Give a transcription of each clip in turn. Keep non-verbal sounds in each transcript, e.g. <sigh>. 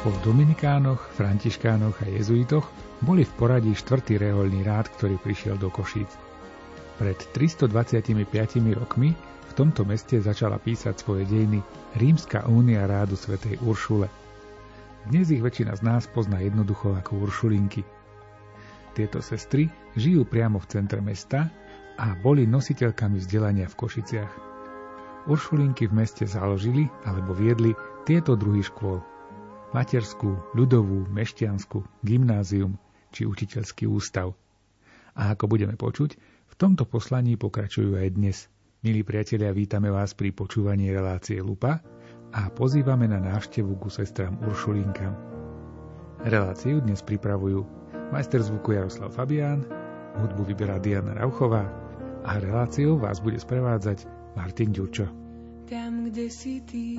Po Dominikánoch, Františkánoch a Jezuitoch boli v poradí štvrtý reholný rád, ktorý prišiel do Košíc. Pred 325 rokmi v tomto meste začala písať svoje dejiny Rímska únia rádu svätej Uršule. Dnes ich väčšina z nás pozná jednoducho ako Uršulinky. Tieto sestry žijú priamo v centre mesta a boli nositeľkami vzdelania v Košiciach. Uršulinky v meste založili alebo viedli tieto druhy škôl – materskú, ľudovú, mešťanskú, gymnázium či učiteľský ústav. A ako budeme počuť, v tomto poslaní pokračujú aj dnes. Milí priatelia, vítame vás pri počúvaní relácie Lupa a pozývame na návštevu ku sestram Uršulinkám. Reláciu dnes pripravujú majster zvuku Jaroslav Fabián, hudbu vyberá Diana Rauchová a reláciou vás bude sprevádzať Martin Ďurčo. Tam, kde si ty,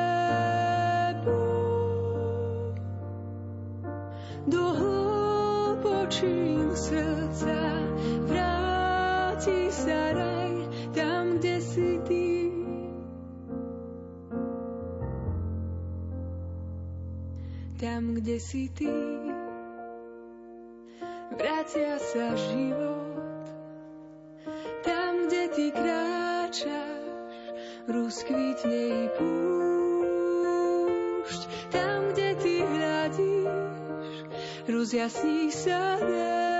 Tam, kde si ty. Vracia sa život, tam, kde ty kráčaš, rozkvitne i púšť. Tam, kde ty hľadíš, rozjasní sa nebo.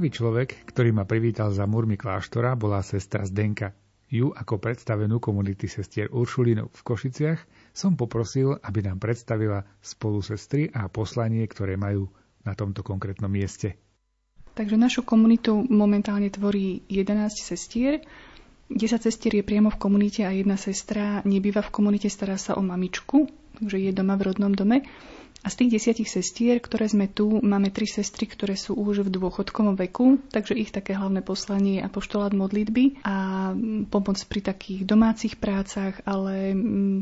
Prvý človek, ktorý ma privítal za múrmi kláštora, bola sestra Zdenka. Ju ako predstavenú komunity sestier Uršulinov v Košiciach som poprosil, aby nám predstavila spolu sestry a poslanie, ktoré majú na tomto konkrétnom mieste. Takže našu komunitu momentálne tvorí 11 sestier. 10 sestier je priamo v komunite a jedna sestra nebýva v komunite, stará sa o mamičku, takže je doma v rodnom dome. A z tých desiatich sestier, ktoré sme tu, máme tri sestry, ktoré sú už v dôchodkovom veku, takže ich také hlavné poslanie je apoštolát modlitby a pomoc pri takých domácich prácach, ale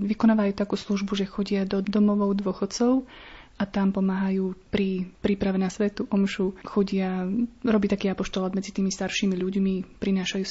vykonávajú takú službu, že chodia do domovov dôchodcov a tam pomáhajú pri príprave na svetu omšu, chodia, robí taký apoštolát medzi tými staršími ľuďmi, prinášajú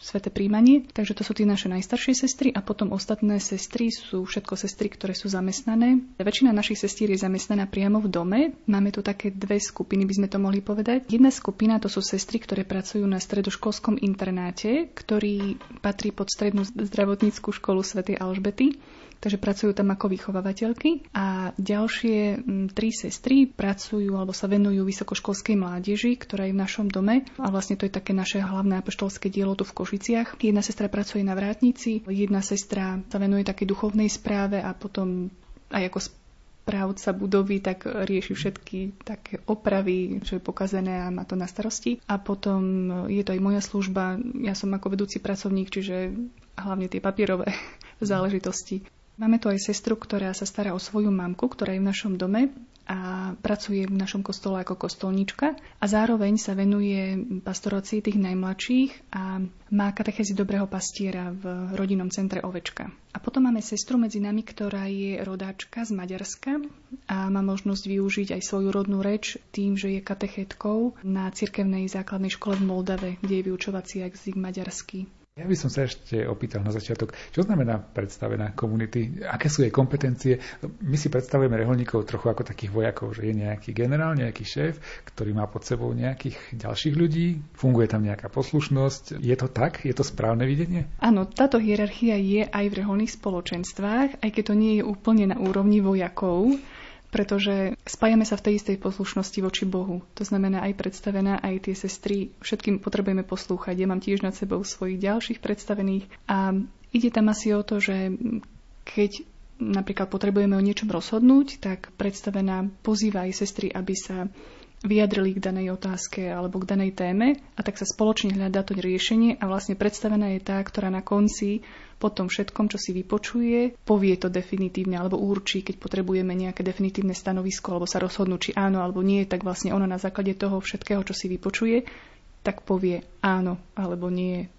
sveté príjmanie. Takže to sú tie naše najstaršie sestry a potom ostatné sestry sú všetko sestry, ktoré sú zamestnané. Väčšina našich sestier je zamestnaná priamo v dome. Máme tu také dve skupiny, by sme to mohli povedať. Jedna skupina to sú sestry, ktoré pracujú na stredoškolskom internáte, ktorý patrí pod strednú zdravotníckú školu svätej Alžbety takže pracujú tam ako vychovávateľky a ďalšie tri sestry pracujú alebo sa venujú vysokoškolskej mládeži, ktorá je v našom dome a vlastne to je také naše hlavné apoštolské dielo tu v Košiciach. Jedna sestra pracuje na vrátnici, jedna sestra sa venuje takej duchovnej správe a potom aj ako správca budovy, tak rieši všetky také opravy, čo je pokazené a má to na starosti. A potom je to aj moja služba. Ja som ako vedúci pracovník, čiže hlavne tie papierové <laughs> záležitosti. Máme tu aj sestru, ktorá sa stará o svoju mamku, ktorá je v našom dome a pracuje v našom kostole ako kostolnička a zároveň sa venuje pastorácii tých najmladších a má katechezy dobrého pastiera v rodinnom centre Ovečka. A potom máme sestru medzi nami, ktorá je rodáčka z Maďarska a má možnosť využiť aj svoju rodnú reč tým, že je katechetkou na cirkevnej základnej škole v Moldave, kde je vyučovací jazyk maďarský. Ja by som sa ešte opýtal na začiatok, čo znamená predstavená komunity? Aké sú jej kompetencie? My si predstavujeme reholníkov trochu ako takých vojakov, že je nejaký generál, nejaký šéf, ktorý má pod sebou nejakých ďalších ľudí, funguje tam nejaká poslušnosť. Je to tak? Je to správne videnie? Áno, táto hierarchia je aj v reholných spoločenstvách, aj keď to nie je úplne na úrovni vojakov pretože spájame sa v tej istej poslušnosti voči Bohu. To znamená aj predstavená, aj tie sestry, všetkým potrebujeme poslúchať. Ja mám tiež nad sebou svojich ďalších predstavených a ide tam asi o to, že keď napríklad potrebujeme o niečom rozhodnúť, tak predstavená pozýva aj sestry, aby sa vyjadrili k danej otázke alebo k danej téme a tak sa spoločne hľadá to riešenie a vlastne predstavená je tá, ktorá na konci po tom všetkom, čo si vypočuje, povie to definitívne alebo určí, keď potrebujeme nejaké definitívne stanovisko alebo sa rozhodnú, či áno alebo nie, tak vlastne ona na základe toho všetkého, čo si vypočuje, tak povie áno alebo nie.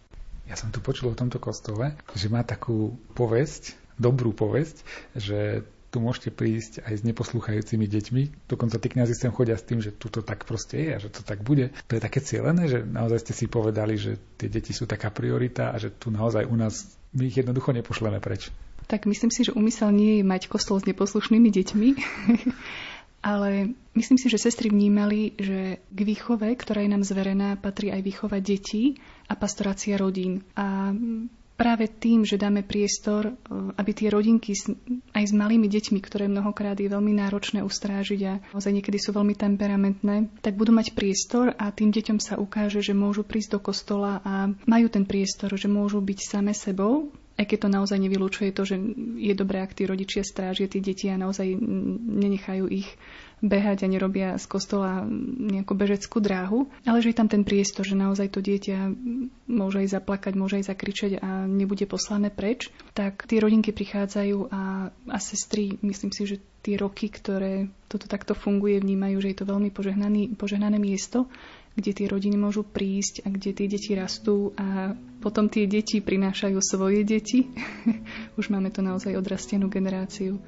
Ja som tu počul o tomto kostole, že má takú povesť, dobrú povesť, že tu môžete prísť aj s neposlúchajúcimi deťmi. Dokonca tí kniazy sem chodia s tým, že tu to tak proste je a že to tak bude. To je také cieľené, že naozaj ste si povedali, že tie deti sú taká priorita a že tu naozaj u nás my ich jednoducho nepošleme preč. Tak myslím si, že úmysel nie je mať kostol s neposlušnými deťmi, <laughs> ale myslím si, že sestry vnímali, že k výchove, ktorá je nám zverená, patrí aj výchova detí a pastorácia rodín. A práve tým, že dáme priestor, e, aby tie rodinky aj s malými deťmi, ktoré mnohokrát je veľmi náročné ustrážiť a naozaj niekedy sú veľmi temperamentné, tak budú mať priestor a tým deťom sa ukáže, že môžu prísť do kostola a majú ten priestor, že môžu byť same sebou, aj keď to naozaj nevylučuje to, že je dobré, ak tí rodičia strážia tie deti a naozaj nenechajú ich behať a nerobia z kostola nejakú bežeckú dráhu, ale že je tam ten priestor, že naozaj to dieťa môže aj zaplakať, môže aj zakričať a nebude poslané preč, tak tie rodinky prichádzajú a, a sestry, myslím si, že tie roky, ktoré toto takto funguje, vnímajú, že je to veľmi požehnaný, požehnané miesto, kde tie rodiny môžu prísť a kde tie deti rastú a potom tie deti prinášajú svoje deti. <laughs> Už máme to naozaj odrastenú generáciu.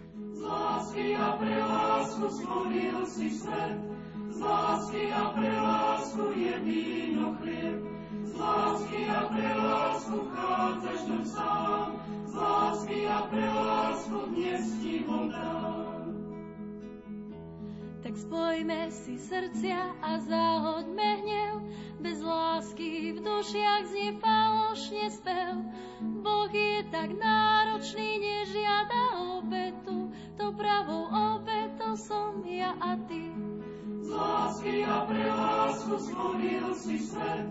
Lásky a pre lásku stvoril si svet, z lásky a pre lásku je víno chlieb, z lásky a pre lásku chádzaš tam sám, z lásky a pre lásku dnes ti. Tak spojme si srdcia a zahoďme hnev, bez lásky v dušiach znie falošne spev. Boh je tak náročný, nežiada obetu, to pravou obetou som ja a ty. Z lásky a pre lásku stvoril si svet,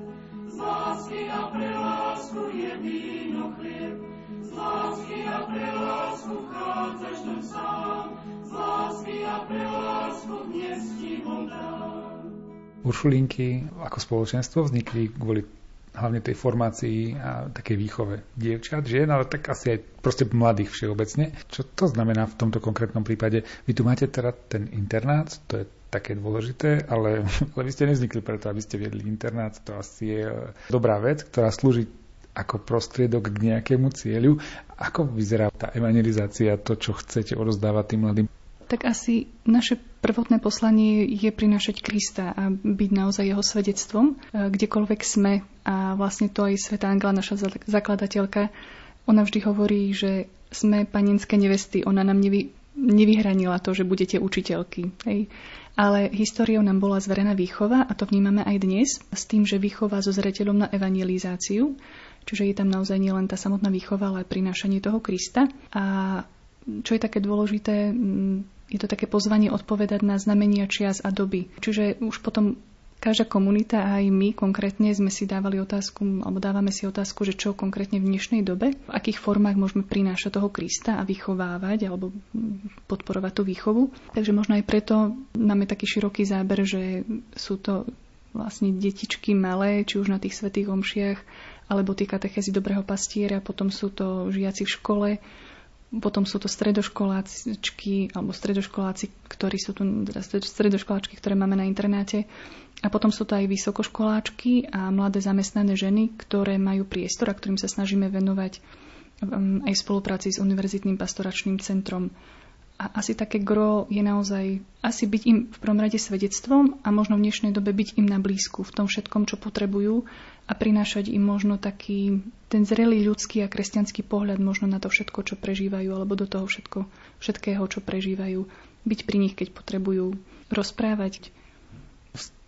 z lásky a pre lásku je víno chlieb, z lásky a pre lásku chádzaš tam sám, z lásky a pre lásku dnes ti dám. Uršulinky ako spoločenstvo vznikli kvôli hlavne tej formácii a takej výchove dievčat, žien, ale tak asi aj proste mladých všeobecne. Čo to znamená v tomto konkrétnom prípade? Vy tu máte teda ten internát, to je také dôležité, ale, <laughs> ale vy ste nevznikli preto, aby ste viedli internát, to asi je dobrá vec, ktorá slúži ako prostriedok k nejakému cieľu. Ako vyzerá tá evangelizácia, to, čo chcete odozdávať tým mladým? Tak asi naše prvotné poslanie je prinášať Krista a byť naozaj jeho svedectvom, e, kdekoľvek sme. A vlastne to aj Sveta Angela, naša zakladateľka, ona vždy hovorí, že sme panenské nevesty. Ona nám nevy, nevyhranila to, že budete učiteľky. Hej. Ale históriou nám bola zverená výchova a to vnímame aj dnes s tým, že výchova so zreteľom na evangelizáciu. Čiže je tam naozaj nielen tá samotná výchova, ale aj prinášanie toho Krista. A čo je také dôležité, je to také pozvanie odpovedať na znamenia čias a doby. Čiže už potom každá komunita a aj my konkrétne sme si dávali otázku, alebo dávame si otázku, že čo konkrétne v dnešnej dobe, v akých formách môžeme prinášať toho Krista a vychovávať alebo podporovať tú výchovu. Takže možno aj preto máme taký široký záber, že sú to vlastne detičky malé, či už na tých svetých omšiach, alebo tie katechezy dobrého pastiera, potom sú to žiaci v škole, potom sú to stredoškoláčky alebo stredoškoláci, ktorí sú tu, teda stredoškoláčky, ktoré máme na internáte. A potom sú to aj vysokoškoláčky a mladé zamestnané ženy, ktoré majú priestor a ktorým sa snažíme venovať um, aj v spolupráci s Univerzitným pastoračným centrom. A asi také gro je naozaj asi byť im v prvom rade svedectvom a možno v dnešnej dobe byť im na blízku v tom všetkom, čo potrebujú a prinášať im možno taký ten zrelý ľudský a kresťanský pohľad možno na to všetko, čo prežívajú, alebo do toho všetko, všetkého, čo prežívajú. Byť pri nich, keď potrebujú rozprávať,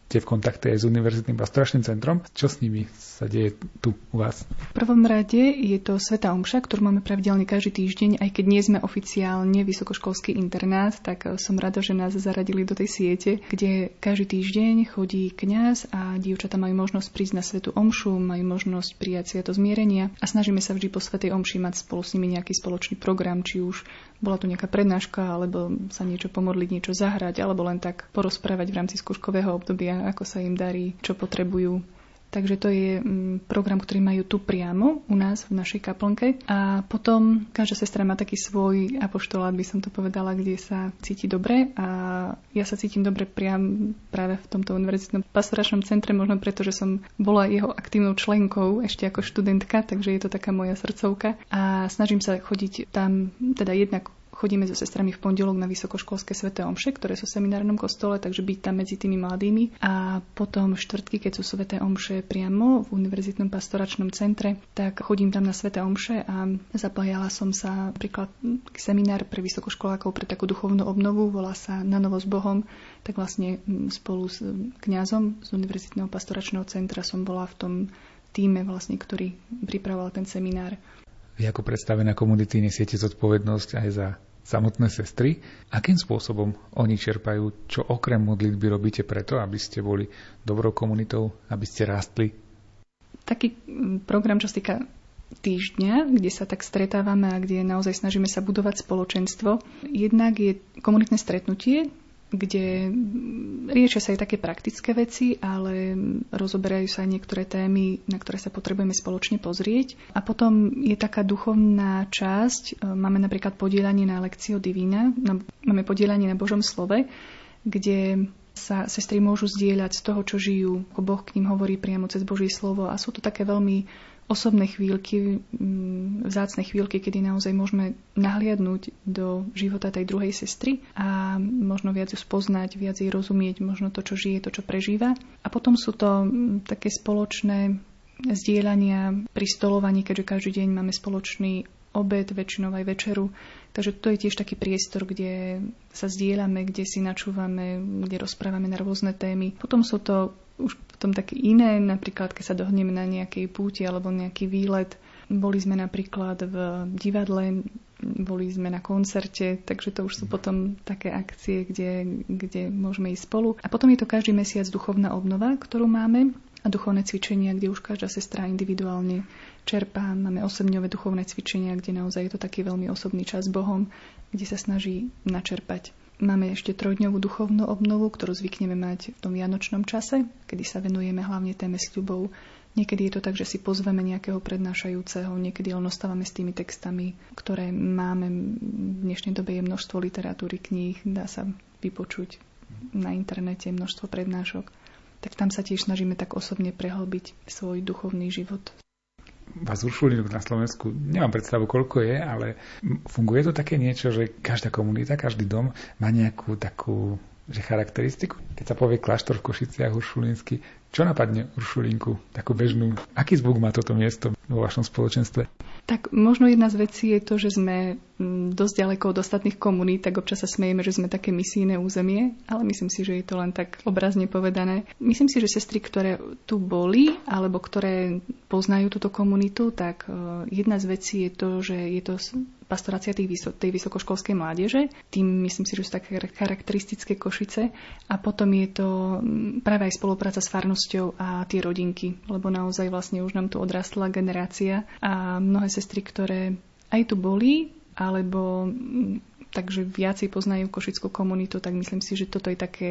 ste v kontakte aj s Univerzitným pastoračným centrom. Čo s nimi sa deje tu u vás? V prvom rade je to Sveta Omša, ktorú máme pravidelne každý týždeň, aj keď nie sme oficiálne vysokoškolský internát, tak som rada, že nás zaradili do tej siete, kde každý týždeň chodí kňaz a dievčatá majú možnosť prísť na Svetu Omšu, majú možnosť prijať sviato zmierenia a snažíme sa vždy po Svetej Omši mať spolu s nimi nejaký spoločný program, či už bola tu nejaká prednáška, alebo sa niečo pomodliť, niečo zahrať, alebo len tak porozprávať v rámci skúškového obdobia ako sa im darí, čo potrebujú. Takže to je mm, program, ktorý majú tu priamo u nás v našej kaplnke. A potom každá sestra má taký svoj apoštolát, by som to povedala, kde sa cíti dobre. A ja sa cítim dobre priam práve v tomto univerzitnom pastoračnom centre, možno preto, že som bola jeho aktívnou členkou ešte ako študentka, takže je to taká moja srdcovka. A snažím sa chodiť tam teda jednak chodíme so sestrami v pondelok na vysokoškolské sveté omše, ktoré sú v seminárnom kostole, takže byť tam medzi tými mladými. A potom štvrtky, keď sú sveté omše priamo v univerzitnom pastoračnom centre, tak chodím tam na sveté omše a zapájala som sa napríklad seminár pre vysokoškolákov pre takú duchovnú obnovu, volá sa Na novo s Bohom, tak vlastne spolu s kňazom z univerzitného pastoračného centra som bola v tom týme, vlastne, ktorý pripravoval ten seminár. Vy ako predstavená komunity nesiete zodpovednosť aj za samotné sestry. Akým spôsobom oni čerpajú, čo okrem modlitby robíte preto, aby ste boli dobrou komunitou, aby ste rástli? Taký mm, program, čo sa týka týždňa, kde sa tak stretávame a kde naozaj snažíme sa budovať spoločenstvo. Jednak je komunitné stretnutie, kde riešia sa aj také praktické veci, ale rozoberajú sa aj niektoré témy, na ktoré sa potrebujeme spoločne pozrieť. A potom je taká duchovná časť, e, máme napríklad podielanie na lekciu Divina, máme podielanie na Božom slove, kde sa sestry môžu zdieľať z toho, čo žijú, ako Boh k ním hovorí priamo cez Božie slovo a sú to také veľmi osobné chvíľky, vzácne chvíľky, kedy naozaj môžeme nahliadnúť do života tej druhej sestry a možno viac ju spoznať, viac jej rozumieť, možno to, čo žije, to, čo prežíva. A potom sú to také spoločné zdieľania pri stolovaní, keďže každý deň máme spoločný obed, väčšinou aj večeru. Takže to je tiež taký priestor, kde sa zdieľame, kde si načúvame, kde rozprávame na rôzne témy. Potom sú to už potom také iné, napríklad keď sa dohneme na nejakej púti alebo nejaký výlet. Boli sme napríklad v divadle, boli sme na koncerte, takže to už sú potom také akcie, kde, kde môžeme ísť spolu. A potom je to každý mesiac duchovná obnova, ktorú máme a duchovné cvičenia, kde už každá sestra individuálne čerpá. Máme osobňové duchovné cvičenia, kde naozaj je to taký veľmi osobný čas s Bohom, kde sa snaží načerpať Máme ešte trojdňovú duchovnú obnovu, ktorú zvykneme mať v tom vianočnom čase, kedy sa venujeme hlavne téme sľubov. Niekedy je to tak, že si pozveme nejakého prednášajúceho, niekedy len ostávame s tými textami, ktoré máme. V dnešnej dobe je množstvo literatúry, kníh, dá sa vypočuť na internete množstvo prednášok. Tak tam sa tiež snažíme tak osobne prehlbiť svoj duchovný život vás Uršulinok na Slovensku, nemám predstavu, koľko je, ale funguje to také niečo, že každá komunita, každý dom má nejakú takú že charakteristiku. Keď sa povie kláštor v Košiciach Uršulínsky, čo napadne Uršulinku, takú bežnú? Aký zvuk má toto miesto vo vašom spoločenstve? Tak možno jedna z vecí je to, že sme mm, dosť ďaleko od ostatných komunít, tak občas sa smejeme, že sme také misijné územie, ale myslím si, že je to len tak obrazne povedané. Myslím si, že sestry, ktoré tu boli, alebo ktoré poznajú túto komunitu, tak e, jedna z vecí je to, že je to pastorácia tých, tej vysokoškolskej mládeže. Tým myslím si, že sú také charakteristické Košice. A potom je to mm, práve aj spolupráca s farnosťou a tie rodinky, lebo naozaj vlastne už nám tu odrastla generácia a mnohé sestry, ktoré aj tu boli, alebo mm, takže viacej poznajú košickú komunitu, tak myslím si, že toto je také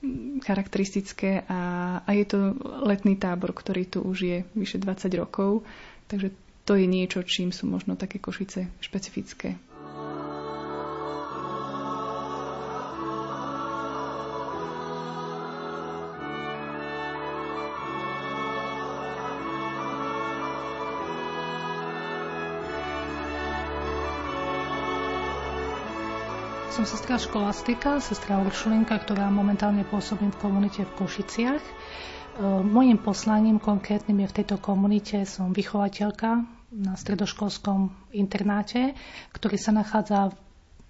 mm, charakteristické a, a je to letný tábor, ktorý tu už je vyše 20 rokov, takže to je niečo, čím sú možno také košice špecifické. som sestra školastika, sestra Uršulinka, ktorá momentálne pôsobí v komunite v Košiciach. E, mojím poslaním konkrétnym je v tejto komunite, som vychovateľka na stredoškolskom internáte, ktorý sa nachádza v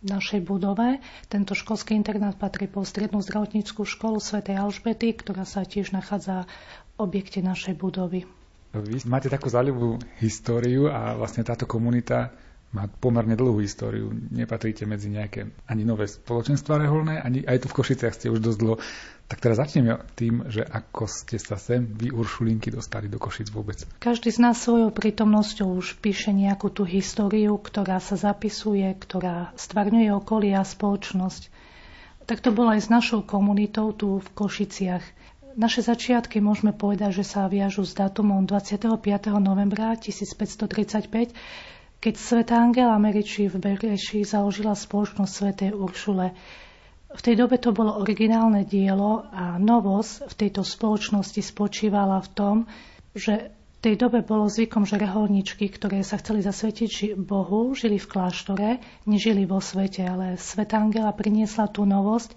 našej budove. Tento školský internát patrí po strednú zdravotníckú školu Sv. Alžbety, ktorá sa tiež nachádza v objekte našej budovy. Vy máte takú zaujímavú históriu a vlastne táto komunita má pomerne dlhú históriu. Nepatríte medzi nejaké ani nové spoločenstva reholné, ani aj tu v Košiciach ste už dosť dlho. Tak teraz začneme tým, že ako ste sa sem, vy Uršulinky, dostali do Košic vôbec. Každý z nás svojou prítomnosťou už píše nejakú tú históriu, ktorá sa zapisuje, ktorá stvarňuje okolie a spoločnosť. Tak to bolo aj s našou komunitou tu v Košiciach. Naše začiatky môžeme povedať, že sa viažu s dátumom 25. novembra 1535, keď sveta Angela Meriči v Bereši založila spoločnosť svätej Uršule. V tej dobe to bolo originálne dielo a novosť v tejto spoločnosti spočívala v tom, že v tej dobe bolo zvykom, že reholničky, ktoré sa chceli zasvetiť Bohu, žili v kláštore, nežili vo svete, ale Sveta Angela priniesla tú novosť,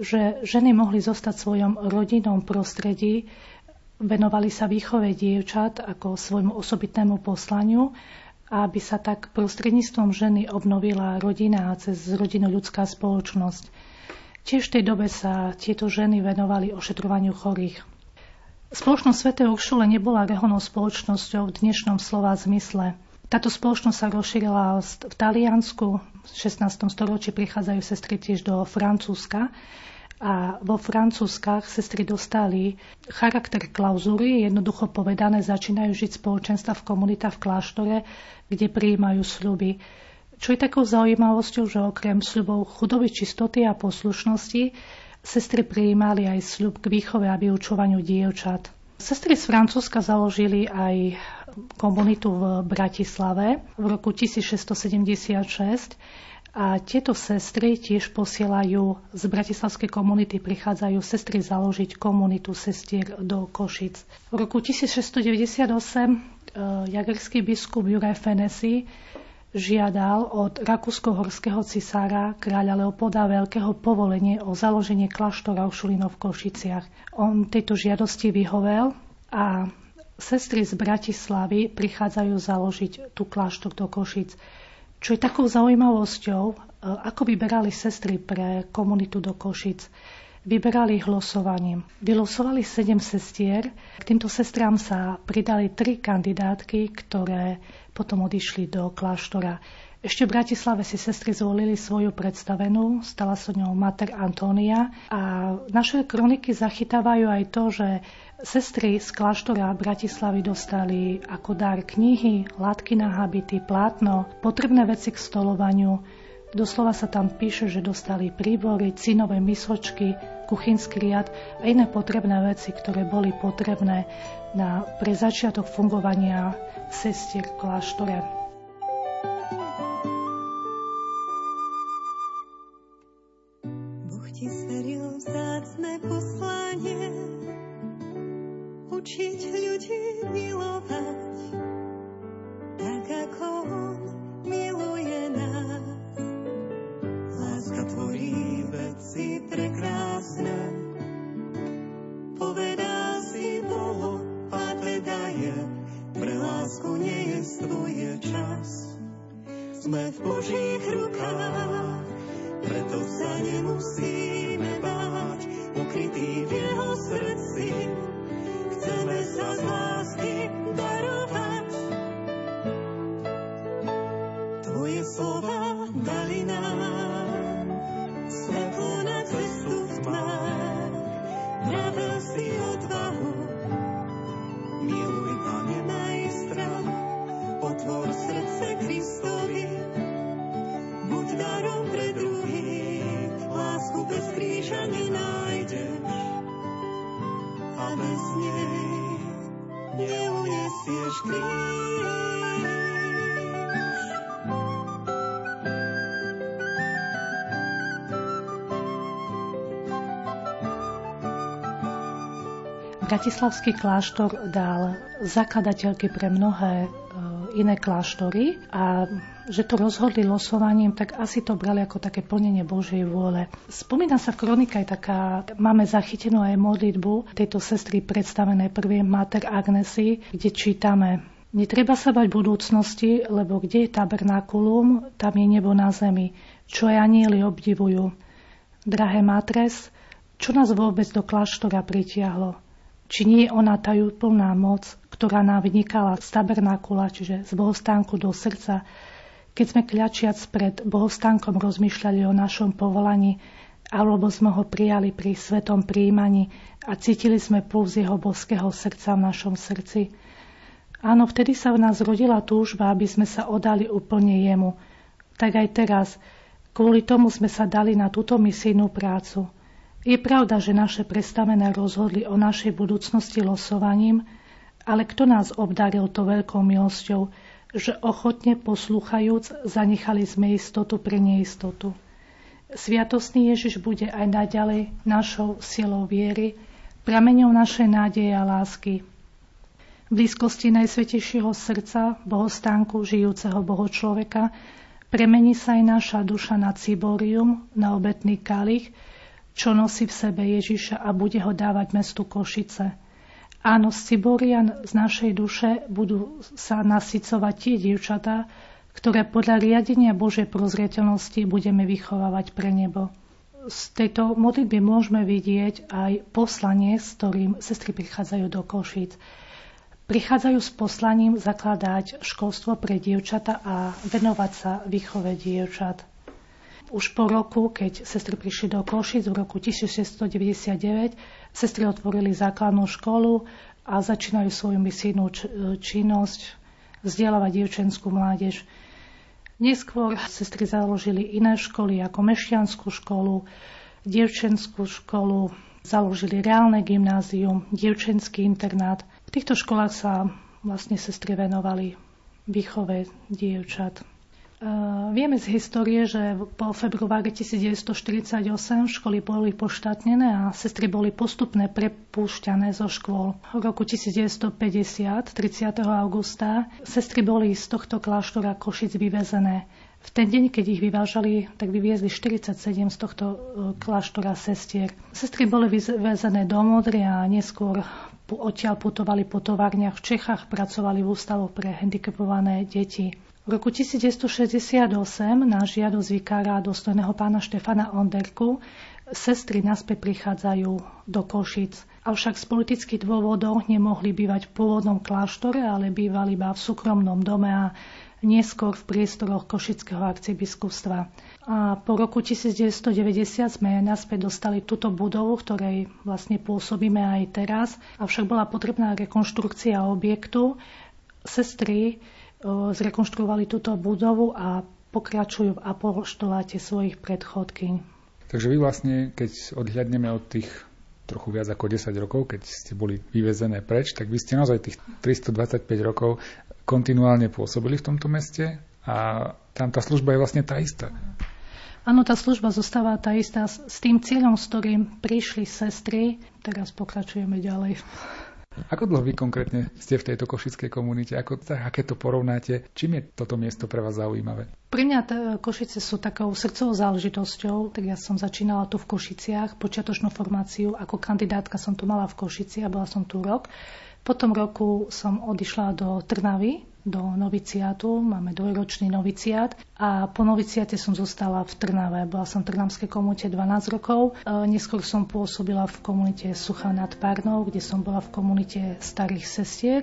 že ženy mohli zostať v svojom rodinnom prostredí, venovali sa výchove dievčat ako svojmu osobitnému poslaniu aby sa tak prostredníctvom ženy obnovila rodina a cez rodinu ľudská spoločnosť. Tiež v tej dobe sa tieto ženy venovali ošetrovaniu chorých. Spoločnosť Sv. Uršule nebola rehonou spoločnosťou v dnešnom slova zmysle. Táto spoločnosť sa rozšírila v Taliansku, v 16. storočí prichádzajú sestry tiež do Francúzska a vo Francúzskach sestry dostali charakter klauzúry, jednoducho povedané začínajú žiť spoločenstva v komunita v kláštore, kde prijímajú sľuby. Čo je takou zaujímavosťou, že okrem sľubov chudoby, čistoty a poslušnosti, sestry prijímali aj sľub k výchove a vyučovaniu dievčat. Sestry z Francúzska založili aj komunitu v Bratislave v roku 1676 a tieto sestry tiež posielajú z bratislavskej komunity, prichádzajú sestry založiť komunitu sestier do Košic. V roku 1698 e, jagerský biskup Juraj Fenesi žiadal od rakúsko-horského cisára kráľa Leopolda Veľkého povolenie o založenie kláštora Šulinov v Košiciach. On tejto žiadosti vyhovel a Sestry z Bratislavy prichádzajú založiť tú kláštor do Košic. Čo je takou zaujímavosťou, e, ako vyberali sestry pre komunitu do Košic. Vyberali ich losovaním. Vylosovali sedem sestier. K týmto sestrám sa pridali tri kandidátky, ktoré potom odišli do kláštora. Ešte v Bratislave si sestry zvolili svoju predstavenú, stala sa ňou Mater Antónia a naše kroniky zachytávajú aj to, že sestry z kláštora Bratislavy dostali ako dar knihy, látky na habity, plátno, potrebné veci k stolovaniu. Doslova sa tam píše, že dostali príbory, cinové misočky, kuchynský riad a iné potrebné veci, ktoré boli potrebné na, pre začiatok fungovania sestier v kláštore. učiť ľudí milovať, tak ako On miluje nás. Láska tvorí veci prekrásne, povedá si Bohu, a teda je, pre lásku nejestvuje čas. Sme v Božích rukách, preto sa nemusíme báť, ukrytý v jeho srdci Bratislavský kláštor dal zakladateľky pre mnohé e, iné kláštory a že to rozhodli losovaním, tak asi to brali ako také plnenie Božej vôle. Spomína sa v kronike aj taká, máme zachytenú aj modlitbu tejto sestry predstavené prvej Mater Agnesy, kde čítame Netreba sa bať budúcnosti, lebo kde je tabernákulum, tam je nebo na zemi, čo aj anieli obdivujú. Drahé matres, čo nás vôbec do kláštora pritiahlo? Či nie je ona tajúplná moc, ktorá nám vynikala z tabernákula, čiže z bohostánku do srdca, keď sme kľačiac pred bohostánkom rozmýšľali o našom povolaní, alebo sme ho prijali pri svetom príjmaní a cítili sme puls jeho boského srdca v našom srdci. Áno, vtedy sa v nás rodila túžba, aby sme sa odali úplne jemu. Tak aj teraz, kvôli tomu sme sa dali na túto misijnú prácu. Je pravda, že naše predstavené rozhodli o našej budúcnosti losovaním, ale kto nás obdaril to veľkou milosťou, že ochotne poslúchajúc zanechali sme istotu pre neistotu. Sviatostný Ježiš bude aj naďalej našou silou viery, prameňou našej nádeje a lásky. V blízkosti Najsvetejšieho srdca, bohostánku žijúceho boho človeka, premení sa aj naša duša na ciborium, na obetný kalich, čo nosí v sebe Ježiša a bude ho dávať mestu Košice – Áno, z Ciborian z našej duše budú sa nasycovať tie dievčatá, ktoré podľa riadenia Božej prozreteľnosti budeme vychovávať pre nebo. Z tejto modlitby môžeme vidieť aj poslanie, s ktorým sestry prichádzajú do Košic. Prichádzajú s poslaním zakladať školstvo pre dievčata a venovať sa výchove dievčat. Už po roku, keď sestry prišli do Košic v roku 1699, sestry otvorili základnú školu a začínajú svoju misijnú činnosť vzdelávať dievčenskú mládež. Neskôr sestry založili iné školy ako Mešťanskú školu, dievčenskú školu, založili reálne gymnázium, dievčenský internát. V týchto školách sa vlastne sestry venovali výchove dievčat. Vieme z histórie, že po februári 1948 školy boli poštátnené a sestry boli postupne prepúšťané zo škôl. V roku 1950, 30. augusta, sestry boli z tohto kláštora Košic vyvezené. V ten deň, keď ich vyvážali, tak vyviezli 47 z tohto e, kláštora sestier. Sestry boli vyvezené do Modry a neskôr odtiaľ putovali po továrniach v Čechách, pracovali v ústavoch pre handicapované deti. V roku 1968 na žiadosť vikára dostojného pána Štefana Onderku sestry naspäť prichádzajú do Košic. Avšak z politických dôvodov nemohli bývať v pôvodnom kláštore, ale bývali iba v súkromnom dome a neskôr v priestoroch Košického arcibiskustva. A po roku 1990 sme naspäť dostali túto budovu, v ktorej vlastne pôsobíme aj teraz. Avšak bola potrebná rekonštrukcia objektu. Sestry zrekonštruovali túto budovu a pokračujú v apoštoláte svojich predchodkyň. Takže vy vlastne, keď odhľadneme od tých trochu viac ako 10 rokov, keď ste boli vyvezené preč, tak vy ste naozaj tých 325 rokov kontinuálne pôsobili v tomto meste a tam tá služba je vlastne tá istá. Áno, tá služba zostáva tá istá s tým cieľom, s ktorým prišli sestry. Teraz pokračujeme ďalej. Ako dlho vy konkrétne ste v tejto košickej komunite? Ako, aké to porovnáte? Čím je toto miesto pre vás zaujímavé? Pre mňa t- Košice sú takou srdcovou záležitosťou. Tak ja som začínala tu v Košiciach, počiatočnú formáciu. Ako kandidátka som tu mala v Košici a bola som tu rok. Po tom roku som odišla do Trnavy, do noviciátu, máme dvojročný noviciát a po noviciáte som zostala v Trnave. Bola som v Trnavskej komunite 12 rokov, e, neskôr som pôsobila v komunite Sucha nad Párnou, kde som bola v komunite starých sestier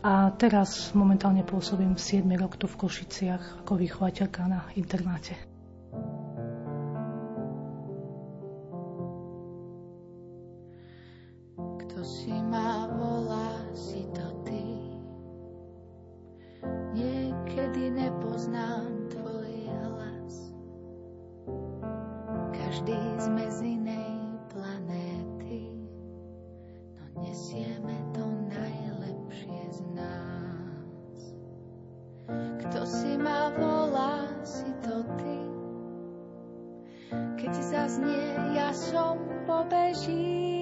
a teraz momentálne pôsobím 7 rok tu v Košiciach ako vychovateľka na internáte. Kto si ma Niekedy nepoznám tvoj hlas. Každý sme z inej planéty, no nesieme to najlepšie z nás. Kto si ma volá, si to ty. Keď zaznie, ja som pobežím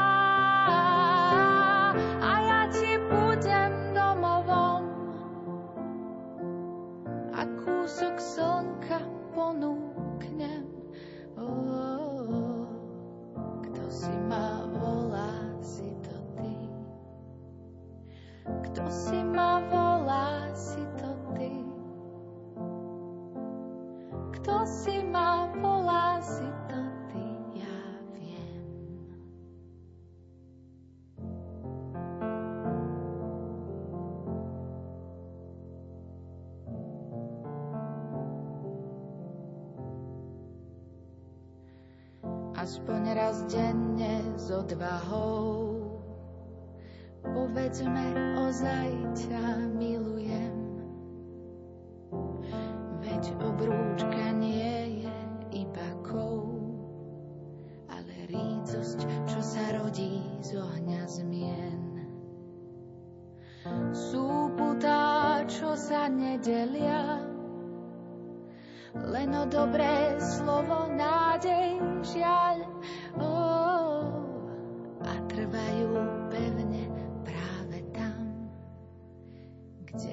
Odvahou. Povedzme, ozaj ťa milujem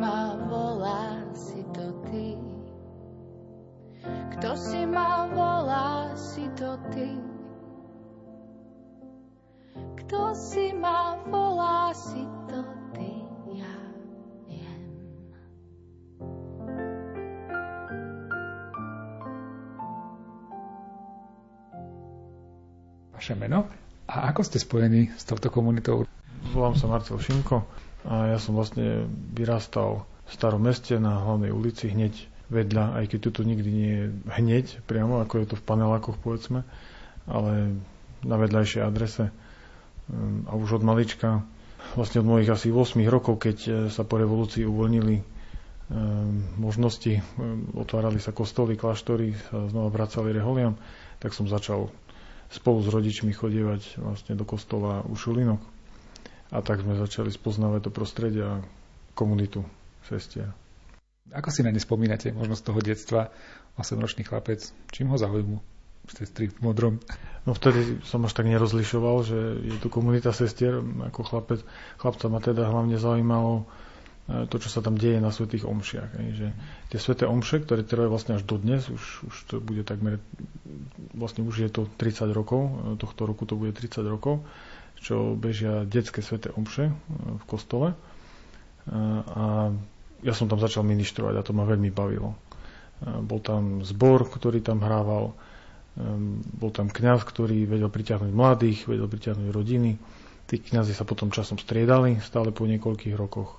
Ma volá, si to ty. Kto si ma volá, si to ty. Kto si ma volá, si to ty, ja viem. Vaše meno? A ako ste spojení s touto komunitou? Volám sa Marcel Šimko a ja som vlastne vyrastal v starom meste na hlavnej ulici hneď vedľa, aj keď tu nikdy nie je hneď priamo, ako je to v panelákoch povedzme, ale na vedľajšej adrese Ehm, a už od malička, vlastne od mojich asi 8 rokov, keď e, sa po revolúcii uvoľnili ehm, možnosti, ehm, otvárali sa kostoly, kláštory, sa znova vracali reholiam, tak som začal spolu s rodičmi chodievať vlastne do kostola u Šulinok. A tak sme začali spoznávať to prostredie a komunitu sestier. Ako si na ne spomínate, možno z toho detstva, 8-ročný chlapec, čím ho zaujmu? Sestry v modrom. No vtedy som až tak nerozlišoval, že je tu komunita sestier, ako chlapec. Chlapca ma teda hlavne zaujímalo e, to, čo sa tam deje na svetých omšiach. Že tie sveté omše, ktoré trvajú vlastne až dodnes, už, už to bude takmer, vlastne už je to 30 rokov, e, tohto roku to bude 30 rokov, čo bežia detské sveté omše e, v kostole. A ja som tam začal ministrovať a to ma veľmi bavilo. Bol tam zbor, ktorý tam hrával, bol tam kňaz, ktorý vedel priťahnuť mladých, vedel priťahnuť rodiny. Tí kňazi sa potom časom striedali, stále po niekoľkých rokoch.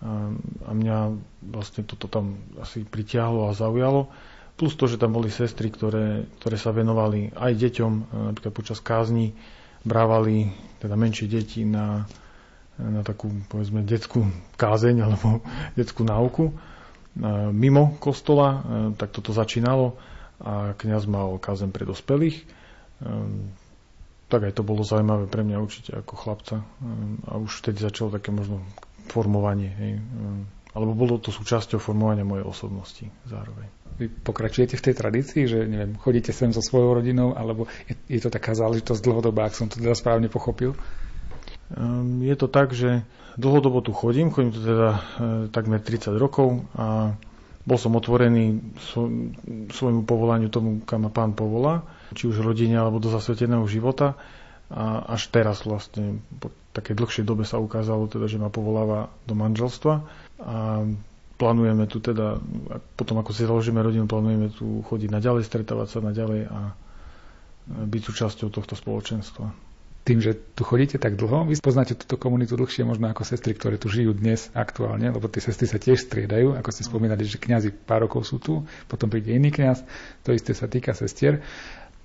A mňa vlastne toto tam asi pritiahlo a zaujalo. Plus to, že tam boli sestry, ktoré, ktoré sa venovali aj deťom, napríklad počas kázni brávali teda menšie deti na, na takú, povedzme, detskú kázeň alebo <laughs> detskú náuku mimo kostola, tak toto začínalo a kňaz mal kázem pre dospelých. Um, tak aj to bolo zaujímavé pre mňa určite ako chlapca. A už vtedy začalo také možno formovanie. Hej. Alebo bolo to súčasťou formovania mojej osobnosti zároveň. Vy pokračujete v tej tradícii, že neviem, chodíte sem so svojou rodinou, alebo je, je to taká záležitosť dlhodobá, ak som to teda správne pochopil? Um, je to tak, že dlhodobo tu chodím, chodím tu teda e, takmer 30 rokov a bol som otvorený svojmu povolaniu tomu, kam ma pán povolá, či už rodine alebo do zasveteného života. A až teraz vlastne po takej dlhšej dobe sa ukázalo teda, že ma povoláva do manželstva a plánujeme tu teda, potom ako si založíme rodinu, plánujeme tu chodiť naďalej, stretávať sa naďalej a byť súčasťou tohto spoločenstva tým, že tu chodíte tak dlho, vy poznáte túto komunitu dlhšie možno ako sestry, ktoré tu žijú dnes aktuálne, lebo tie sestry sa tiež striedajú, ako ste spomínali, že kňazi pár rokov sú tu, potom príde iný kňaz, to isté sa týka sestier.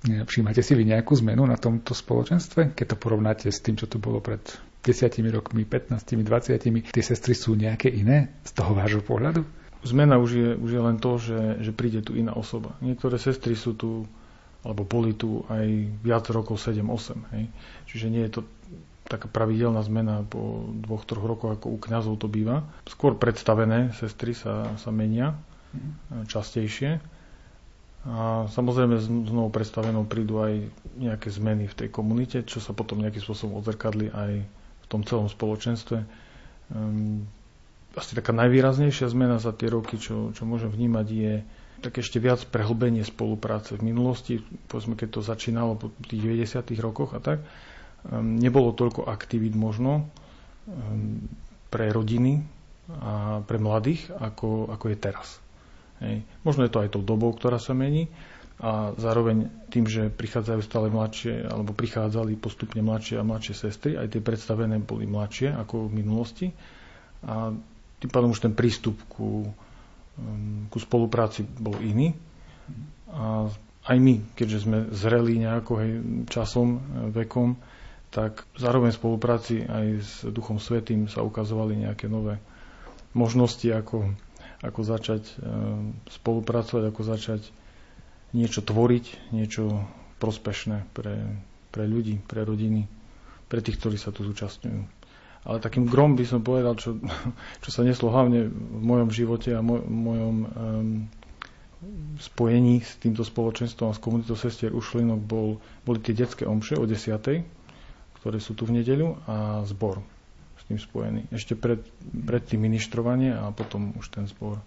Všímate si vy nejakú zmenu na tomto spoločenstve, keď to porovnáte s tým, čo tu bolo pred 10 rokmi, 15, 20, tie sestry sú nejaké iné z toho vášho pohľadu? Zmena už je, už je len to, že, že príde tu iná osoba. Niektoré sestry sú tu alebo boli tu aj viac rokov 7-8. Hej. Čiže nie je to taká pravidelná zmena po dvoch, troch rokoch, ako u kňazov to býva. Skôr predstavené sestry sa, sa menia mm. častejšie. A samozrejme znovu predstavenou prídu aj nejaké zmeny v tej komunite, čo sa potom nejakým spôsobom odzrkadli aj v tom celom spoločenstve. Um, asi taká najvýraznejšia zmena za tie roky, čo, čo môžem vnímať, je tak ešte viac prehlbenie spolupráce. V minulosti, povedzme, keď to začínalo po tých 90. rokoch a tak, um, nebolo toľko aktivít možno um, pre rodiny a pre mladých, ako, ako je teraz. Hej. Možno je to aj tou dobou, ktorá sa mení a zároveň tým, že prichádzajú stále mladšie, alebo prichádzali postupne mladšie a mladšie sestry, aj tie predstavené boli mladšie ako v minulosti a tým pádom už ten prístup ku Ehm, ku spolupráci bol iný. A aj my, keďže sme zreli nejako hej, časom, e, vekom, tak zároveň v spolupráci aj s Duchom Svetým sa ukazovali nejaké nové možnosti, ako, ako začať e, spolupracovať, ako začať niečo tvoriť, niečo prospešné pre, pre ľudí, pre rodiny, pre tých, ktorí sa tu zúčastňujú. Ale takým grom by som povedal, čo, <laughs> čo sa neslo hlavne v mojom živote a moj, mojom um, spojení s týmto spoločenstvom a s komunitou sestier Ušlinok bol, boli tie detské omše o 10. ktoré sú tu v nedeľu a zbor s tým spojený. Ešte pred, pred tým ministrovanie a potom už ten zbor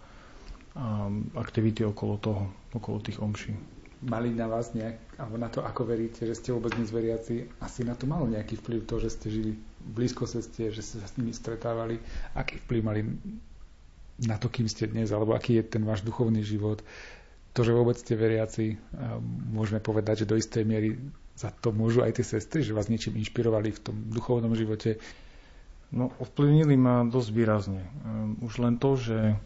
aktivity okolo toho, okolo tých omší mali na vás nejak, alebo na to, ako veríte, že ste vôbec nezveriaci, asi na to malo nejaký vplyv to, že ste žili blízko ceste, že ste sa s nimi stretávali. Aký vplyv mali na to, kým ste dnes, alebo aký je ten váš duchovný život. To, že vôbec ste veriaci, môžeme povedať, že do istej miery za to môžu aj tie sestry, že vás niečím inšpirovali v tom duchovnom živote. No, ovplyvnili ma dosť výrazne. Ehm, už len to, že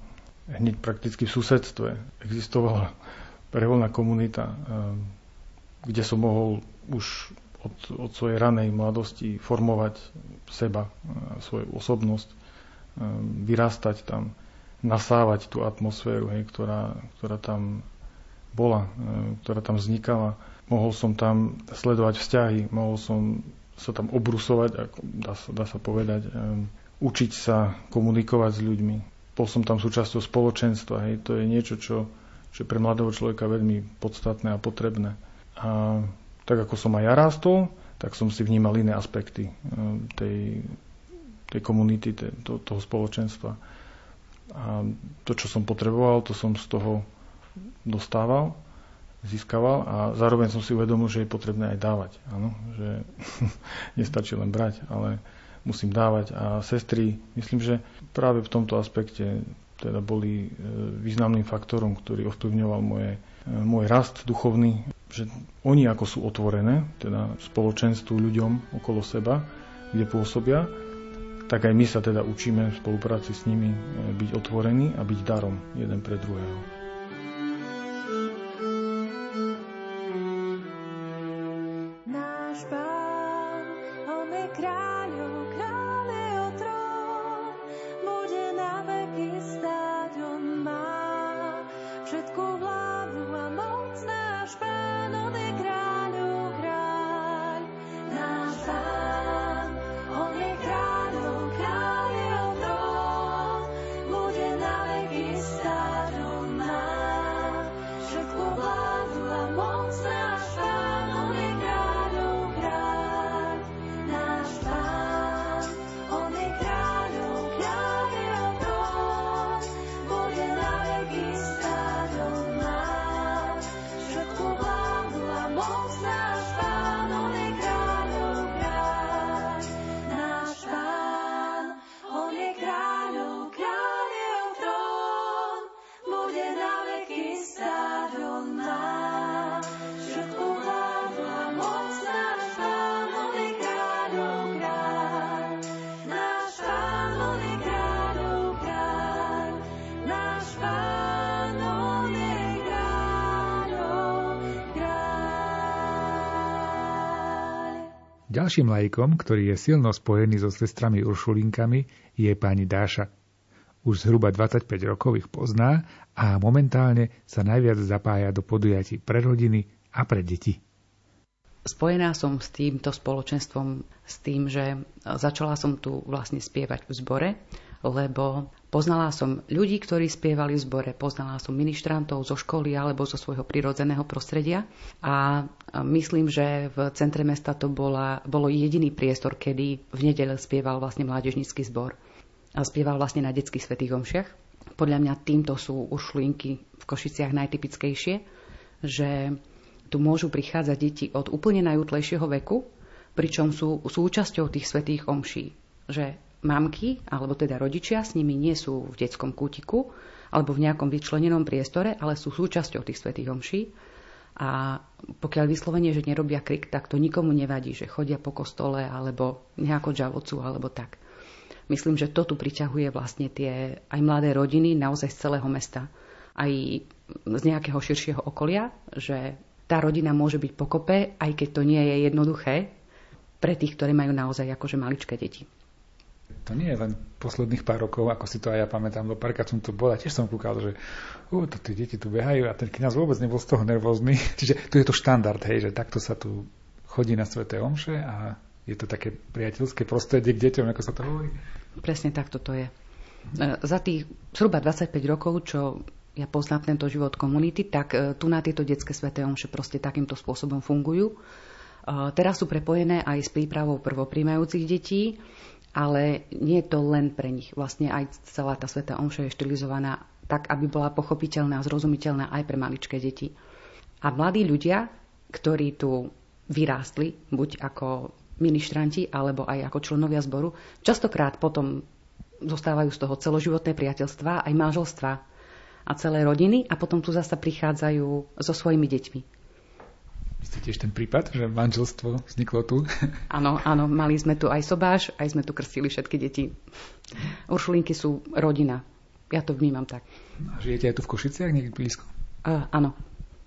hneď prakticky v susedstve existovala reholná komunita, ehm, kde som mohol už od, od svojej ranej mladosti formovať seba, svoju osobnosť, ehm, vyrastať tam, nasávať tú atmosféru, hej, ktorá, ktorá tam bola, ehm, ktorá tam vznikala. Mohol som tam sledovať vzťahy, mohol som sa tam obrusovať, dá, sa, dá sa povedať, učiť sa komunikovať s ľuďmi. Bol som tam súčasťou spoločenstva, hej, to je niečo, čo čo je pre mladého človeka veľmi podstatné a potrebné. A tak ako som aj ja rástol, tak som si vnímal iné aspekty e, tej, tej komunity, tej, to, toho spoločenstva. A to, čo som potreboval, to som z toho dostával, získaval a zároveň som si uvedomil, že je potrebné aj dávať. Áno? Že <laughs> nestačí len brať, ale musím dávať. A sestry, myslím, že práve v tomto aspekte teda boli e, významným faktorom, ktorý ovplyvňoval moje, e, môj rast duchovný, že oni ako sú otvorené, teda spoločenstvu ľuďom okolo seba, kde pôsobia, tak aj my sa teda učíme v spolupráci s nimi e, byť otvorení a byť darom jeden pre druhého. Ďalším lajkom, ktorý je silno spojený so sestrami Uršulinkami, je pani Dáša. Už zhruba 25 rokov ich pozná a momentálne sa najviac zapája do podujatí pre rodiny a pre deti. Spojená som s týmto spoločenstvom, s tým, že začala som tu vlastne spievať v zbore, lebo poznala som ľudí, ktorí spievali v zbore, poznala som ministrantov zo školy alebo zo svojho prirodzeného prostredia a myslím, že v centre mesta to bola, bolo jediný priestor, kedy v nedele spieval vlastne mládežnícky zbor. A spieval vlastne na detských svetých omšiach. Podľa mňa týmto sú uršlinky v Košiciach najtypickejšie, že tu môžu prichádzať deti od úplne najútlejšieho veku, pričom sú súčasťou tých svetých omší. Že mamky, alebo teda rodičia s nimi nie sú v detskom kútiku alebo v nejakom vyčlenenom priestore, ale sú súčasťou tých svetých omší. A pokiaľ vyslovene, že nerobia krik, tak to nikomu nevadí, že chodia po kostole alebo nejako žavocu alebo tak. Myslím, že to tu priťahuje vlastne tie aj mladé rodiny naozaj z celého mesta. Aj z nejakého širšieho okolia, že tá rodina môže byť pokope, aj keď to nie je jednoduché pre tých, ktorí majú naozaj akože maličké deti to nie je len posledných pár rokov, ako si to aj ja pamätám, lebo párkrát som tu bol a tiež som kúkal, že uh, to tie deti tu behajú a ten kniaz vôbec nebol z toho nervózny. <laughs> Čiže tu je to štandard, hej, že takto sa tu chodí na Sveté Omše a je to také priateľské prostredie k deťom, ako sa to hovorí. Presne takto to je. E, za tých zhruba 25 rokov, čo ja poznám tento život komunity, tak e, tu na tieto detské sveté omše proste takýmto spôsobom fungujú. E, teraz sú prepojené aj s prípravou prvopríjmajúcich detí ale nie je to len pre nich. Vlastne aj celá tá sveta omša je štilizovaná tak, aby bola pochopiteľná a zrozumiteľná aj pre maličké deti. A mladí ľudia, ktorí tu vyrástli, buď ako ministranti, alebo aj ako členovia zboru, častokrát potom zostávajú z toho celoživotné priateľstva, aj manželstva a celé rodiny a potom tu zasa prichádzajú so svojimi deťmi. Vy ste tiež ten prípad, že manželstvo vzniklo tu? <laughs> Áno, áno, mali sme tu aj sobáš, aj sme tu krstili všetky deti. Uršulinky sú rodina. Ja to vnímam tak. A žijete aj tu v Košiciach, niekde blízko? Uh, áno.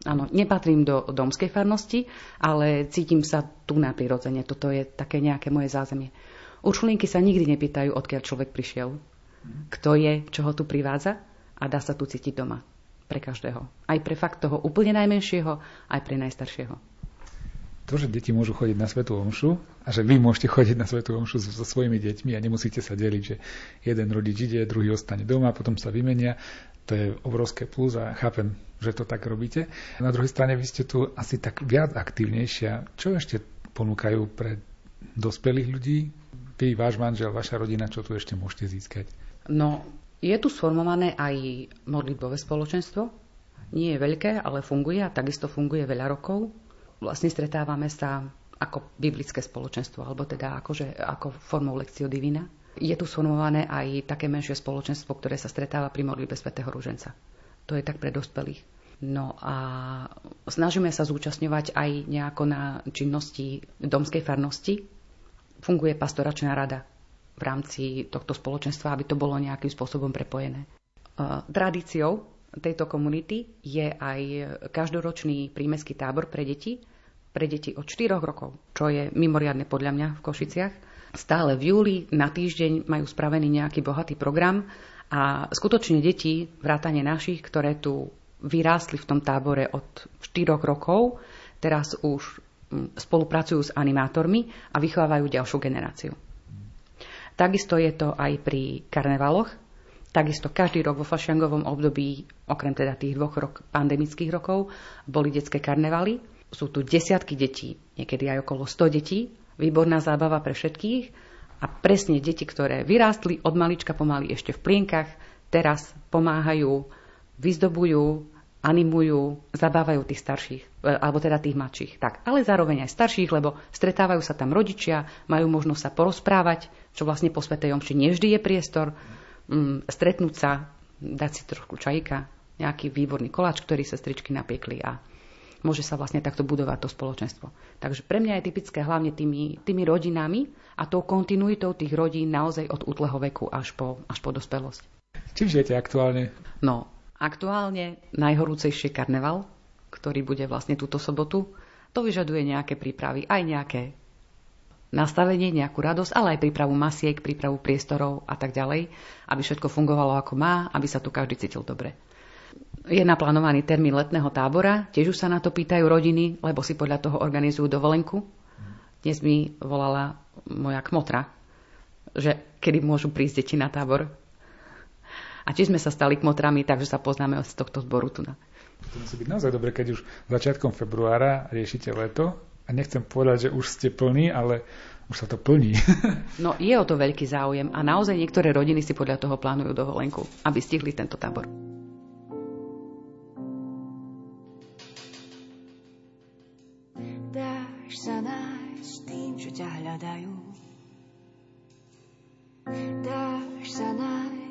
Áno, nepatrím do domskej farnosti, ale cítim sa tu na prirodzene. Toto je také nejaké moje zázemie. Uršulinky sa nikdy nepýtajú, odkiaľ človek prišiel. Kto je, čo ho tu privádza a dá sa tu cítiť doma pre každého. Aj pre fakt toho úplne najmenšieho, aj pre najstaršieho. To, že deti môžu chodiť na Svetú Omšu a že vy môžete chodiť na Svetú Omšu so, so svojimi deťmi a nemusíte sa deliť, že jeden rodič ide, druhý ostane doma, potom sa vymenia, to je obrovské plus a chápem, že to tak robíte. Na druhej strane vy ste tu asi tak viac aktívnejšia. Čo ešte ponúkajú pre dospelých ľudí? Vy, váš manžel, vaša rodina, čo tu ešte môžete získať? No, je tu sformované aj modlitbové spoločenstvo. Nie je veľké, ale funguje a takisto funguje veľa rokov. Vlastne stretávame sa ako biblické spoločenstvo, alebo teda akože, ako formou lekcio divina. Je tu sformované aj také menšie spoločenstvo, ktoré sa stretáva pri modlitbe svätého Ruženca. To je tak pre dospelých. No a snažíme sa zúčastňovať aj nejako na činnosti domskej farnosti. Funguje pastoračná rada, v rámci tohto spoločenstva, aby to bolo nejakým spôsobom prepojené. E, tradíciou tejto komunity je aj každoročný prímeský tábor pre deti, pre deti od 4 rokov, čo je mimoriadne podľa mňa v Košiciach. Stále v júli na týždeň majú spravený nejaký bohatý program a skutočne deti, vrátane našich, ktoré tu vyrástli v tom tábore od 4 rokov, teraz už spolupracujú s animátormi a vychovávajú ďalšiu generáciu. Takisto je to aj pri karnevaloch. Takisto každý rok vo fašiangovom období, okrem teda tých dvoch rok, pandemických rokov, boli detské karnevaly. Sú tu desiatky detí, niekedy aj okolo 100 detí. Výborná zábava pre všetkých. A presne deti, ktoré vyrástli od malička pomaly ešte v plienkach, teraz pomáhajú, vyzdobujú, animujú, zabávajú tých starších, e, alebo teda tých mladších. Tak, ale zároveň aj starších, lebo stretávajú sa tam rodičia, majú možnosť sa porozprávať, čo vlastne po Svetej Omši nevždy je priestor, mm, stretnúť sa, dať si trošku čajka, nejaký výborný koláč, ktorý sa stričky napiekli a môže sa vlastne takto budovať to spoločenstvo. Takže pre mňa je typické hlavne tými, tými rodinami a tou kontinuitou tých rodín naozaj od útleho veku až po, až po dospelosť. Čím žijete aktuálne? No, Aktuálne najhorúcejšie karneval, ktorý bude vlastne túto sobotu, to vyžaduje nejaké prípravy, aj nejaké nastavenie, nejakú radosť, ale aj prípravu masiek, prípravu priestorov a tak ďalej, aby všetko fungovalo ako má, aby sa tu každý cítil dobre. Je naplánovaný termín letného tábora, tiež už sa na to pýtajú rodiny, lebo si podľa toho organizujú dovolenku. Dnes mi volala moja kmotra, že kedy môžu prísť deti na tábor. A tiež sme sa stali kmotrami, takže sa poznáme z tohto zboru tu. To musí byť naozaj dobre, keď už začiatkom februára riešite leto a nechcem povedať, že už ste plní, ale už sa to plní. <laughs> no je o to veľký záujem a naozaj niektoré rodiny si podľa toho plánujú dovolenku, aby stihli tento tábor. Dáš sa nájsť tým, čo ťa hľadajú. Dáš sa nájsť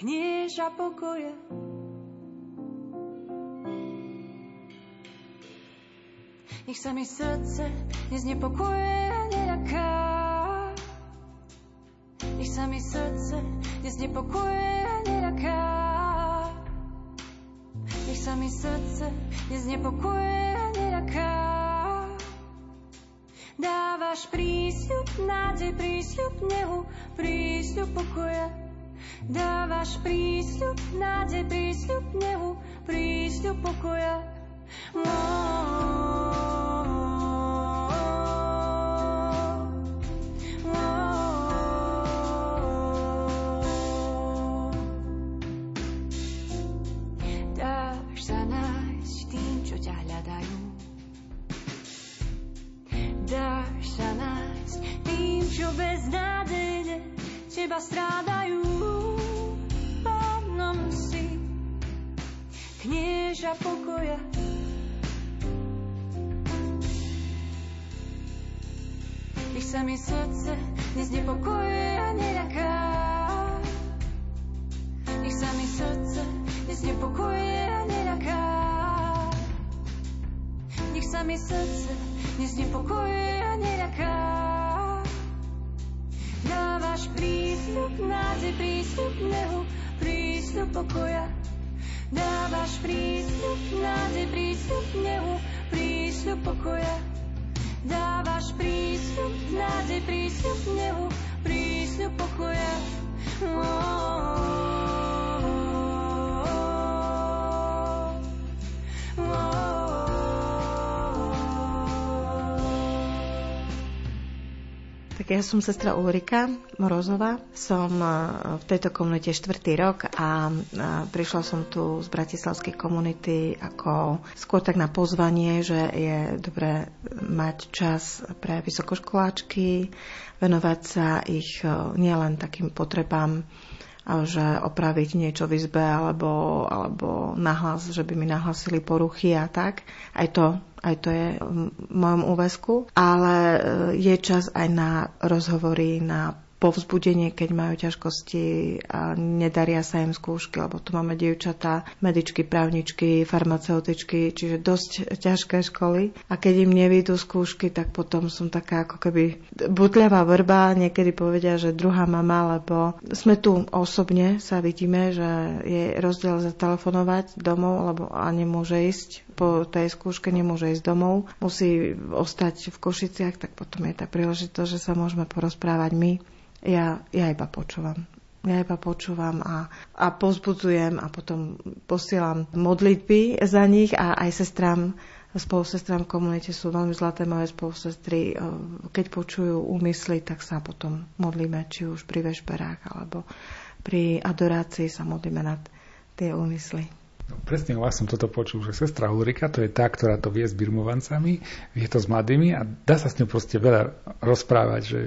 knieža pokoja. Nech sa mi srdce neznepokuje a neľaká. Nech sa mi srdce neznepokuje a neľaká. Nech sa mi srdce neznepokuje a neľaká. Dávaš prísľub, nádej, prísľub nehu, prísľub pokoja. Dávaš prísľub, nádej, prísľub nehu, prísľub pokoja. Oh. Prístup pokoja. Dávaš prístup nádej, prístup nehu, ja som sestra Ulrika Morozova, som e, v tejto komunite štvrtý rok a prišla som tu z bratislavskej komunity ako skôr tak na pozvanie, že je dobré mať čas pre vysokoškoláčky, venovať sa ich e, nielen takým potrebám že opraviť niečo v izbe alebo, alebo nahlas, že by mi nahlasili poruchy a tak. Aj to, aj to je v mojom úvesku. Ale e, je čas aj na rozhovory, na povzbudenie, keď majú ťažkosti a nedaria sa im skúšky, lebo tu máme dievčatá, medičky, právničky, farmaceutičky, čiže dosť ťažké školy. A keď im nevídu skúšky, tak potom som taká ako keby butľavá vrba, niekedy povedia, že druhá mama, lebo sme tu osobne, sa vidíme, že je rozdiel zatelefonovať domov, lebo a nemôže ísť. Po tej skúške, nemôže ísť domov, musí ostať v Košiciach, tak potom je tá príležitosť, že sa môžeme porozprávať my ja, ja iba počúvam. Ja iba počúvam a, a pozbudzujem a potom posielam modlitby za nich a aj sestrám spolusestrám v komunite sú veľmi zlaté moje spolusestry. Keď počujú úmysly, tak sa potom modlíme, či už pri vešperách alebo pri adorácii sa modlíme nad tie úmysly. No, presne vás som toto počul, že sestra Ulrika to je tá, ktorá to vie s birmovancami, vie to s mladými a dá sa s ňou proste veľa rozprávať, že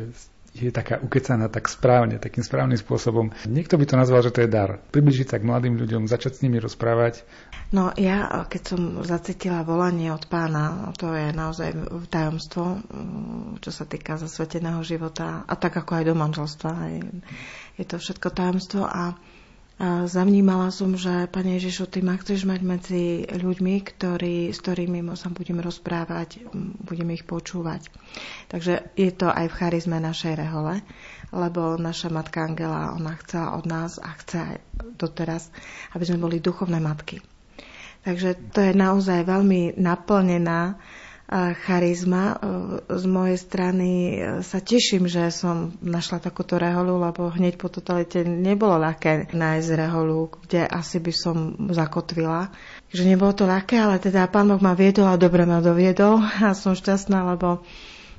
je taká ukecaná tak správne, takým správnym spôsobom. Niekto by to nazval, že to je dar. Približiť sa k mladým ľuďom, začať s nimi rozprávať. No ja, keď som zacítila volanie od pána, to je naozaj tajomstvo, čo sa týka zasveteného života a tak ako aj do manželstva. Je to všetko tajomstvo a a zavnímala som, že Pane Ježišu, Ty ma chceš mať medzi ľuďmi, ktorí, s ktorými sa budem rozprávať, budeme ich počúvať. Takže je to aj v charizme našej rehole, lebo naša matka Angela, ona chcela od nás a chce aj doteraz, aby sme boli duchovné matky. Takže to je naozaj veľmi naplnená charizma. E, z mojej strany e, sa teším, že som našla takúto reholu, lebo hneď po totalite nebolo ľahké nájsť reholu, kde asi by som zakotvila. Že nebolo to ľahké, ale teda pán Boh ma viedol a dobre ma doviedol <laughs> a som šťastná, lebo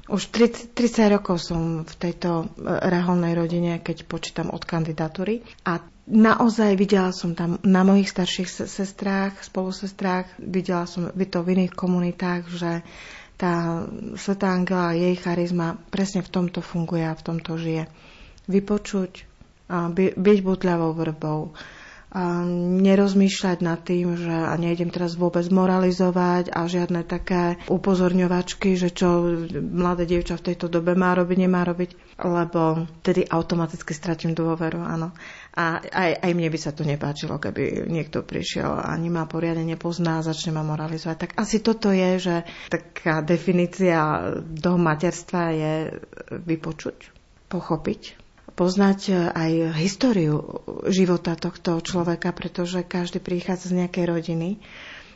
už 30, 30 rokov som v tejto e, reholnej rodine, keď počítam od kandidatúry. A naozaj videla som tam na mojich starších sestrách, spolusestrách, videla som to v iných komunitách, že tá Svetá Angela jej charizma presne v tomto funguje a v tomto žije. Vypočuť, by, byť butľavou vrbou, a nerozmýšľať nad tým, že a nejdem teraz vôbec moralizovať a žiadne také upozorňovačky, že čo mladé dievča v tejto dobe má robiť, nemá robiť, lebo tedy automaticky stratím dôveru, áno. A aj, aj mne by sa to nepáčilo, keby niekto prišiel a ma poriadne nepozná začne ma moralizovať. Tak asi toto je, že taká definícia do materstva je vypočuť, pochopiť poznať e, aj históriu života tohto človeka, pretože každý prichádza z nejakej rodiny.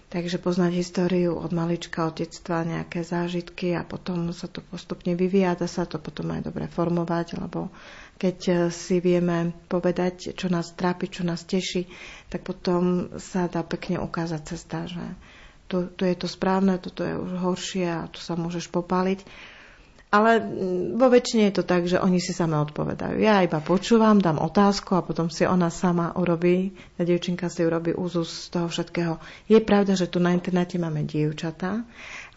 Takže poznať históriu od malička, od detstva, nejaké zážitky a potom sa to postupne vyvíja, dá sa to potom aj dobre formovať, lebo keď e, si vieme povedať, čo nás trápi, čo nás teší, tak potom sa dá pekne ukázať cesta, že tu, tu je to správne, toto je už horšie a tu sa môžeš popáliť. Ale mm, vo väčšine je to tak, že oni si same odpovedajú. Ja iba počúvam, dám otázku a potom si ona sama urobí, tá dievčinka si urobí úzus z toho všetkého. Je pravda, že tu na internete máme dievčatá,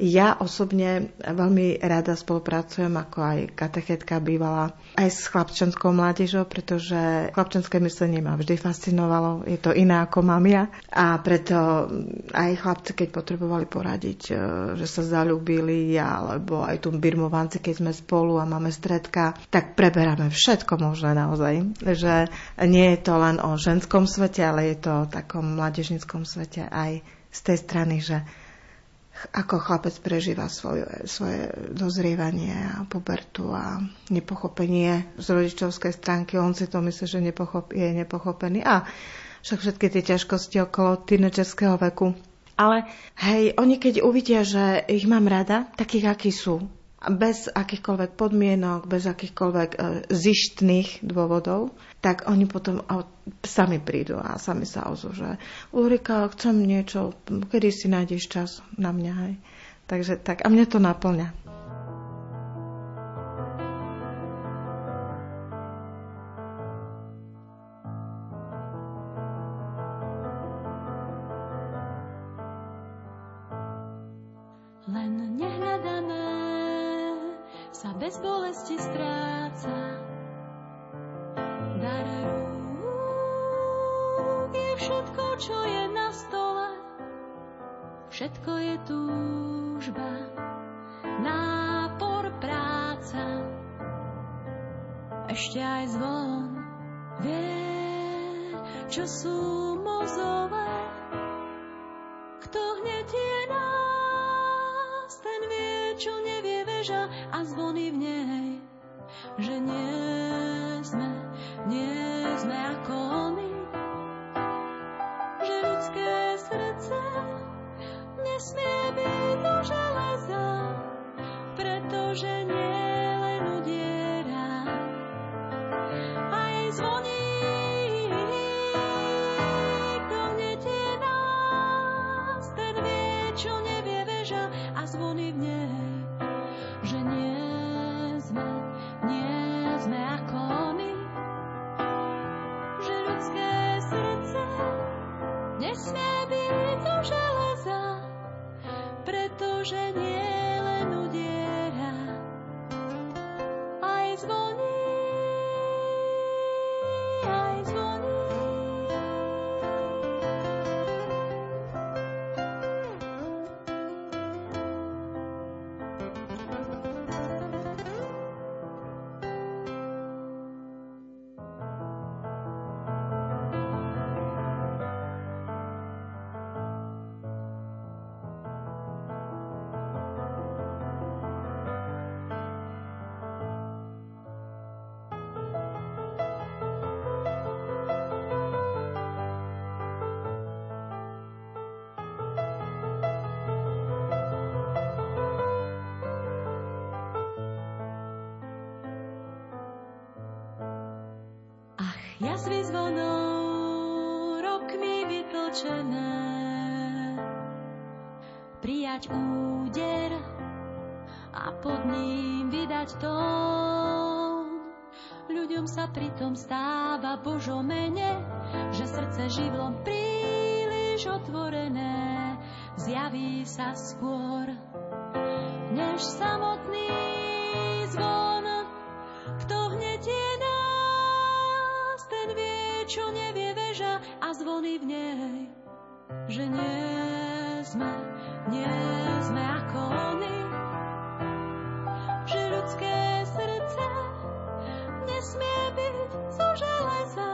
ja osobne veľmi rada spolupracujem ako aj katechetka bývala aj s chlapčenskou mládežou, pretože chlapčenské myslenie ma vždy fascinovalo. Je to iné ako mám ja. A preto aj chlapci, keď potrebovali poradiť, e, že sa zalúbili, alebo aj tu birmovanci, keď sme spolu a máme stredka, tak preberáme všetko možné naozaj. Že nie je to len o ženskom svete, ale je to o takom mládežnickom svete aj z tej strany, že ako chlapec prežíva svoje, svoje dozrievanie a pubertu a nepochopenie z rodičovskej stránky. On si to myslí, že nepochop, je nepochopený. A však všetky tie ťažkosti okolo tínečerského veku. Ale hej, oni keď uvidia, že ich mám rada, takých, akí sú, bez akýchkoľvek podmienok, bez akýchkoľvek e, zištných dôvodov, tak oni potom sami prídu a sami sa ozú, že Ulrika, chcem niečo, kedy si nájdeš čas na mňa. Hej. Takže tak, a mne to naplňa. Je túžba, nápor, práca. Ešte aj zvon vie, čo sú mozové. Kto hnetie nás, ten vie, čo nevie veža a zvony v nej, že nie sme, nie sme ako oni, že ľudské srdce nesmie byť do železa, pretože nie jazvy zvonou rokmi vytlčené. Prijať úder a pod ním vydať tón. Ľuďom sa pritom stáva Božo mene, že srdce živlom príliš otvorené zjaví sa skôr, než samotný zvon. Čo nevie veža a zvony v nej, že nie sme, nie sme ako oni, že ľudské srdce nesmie byť zo železa,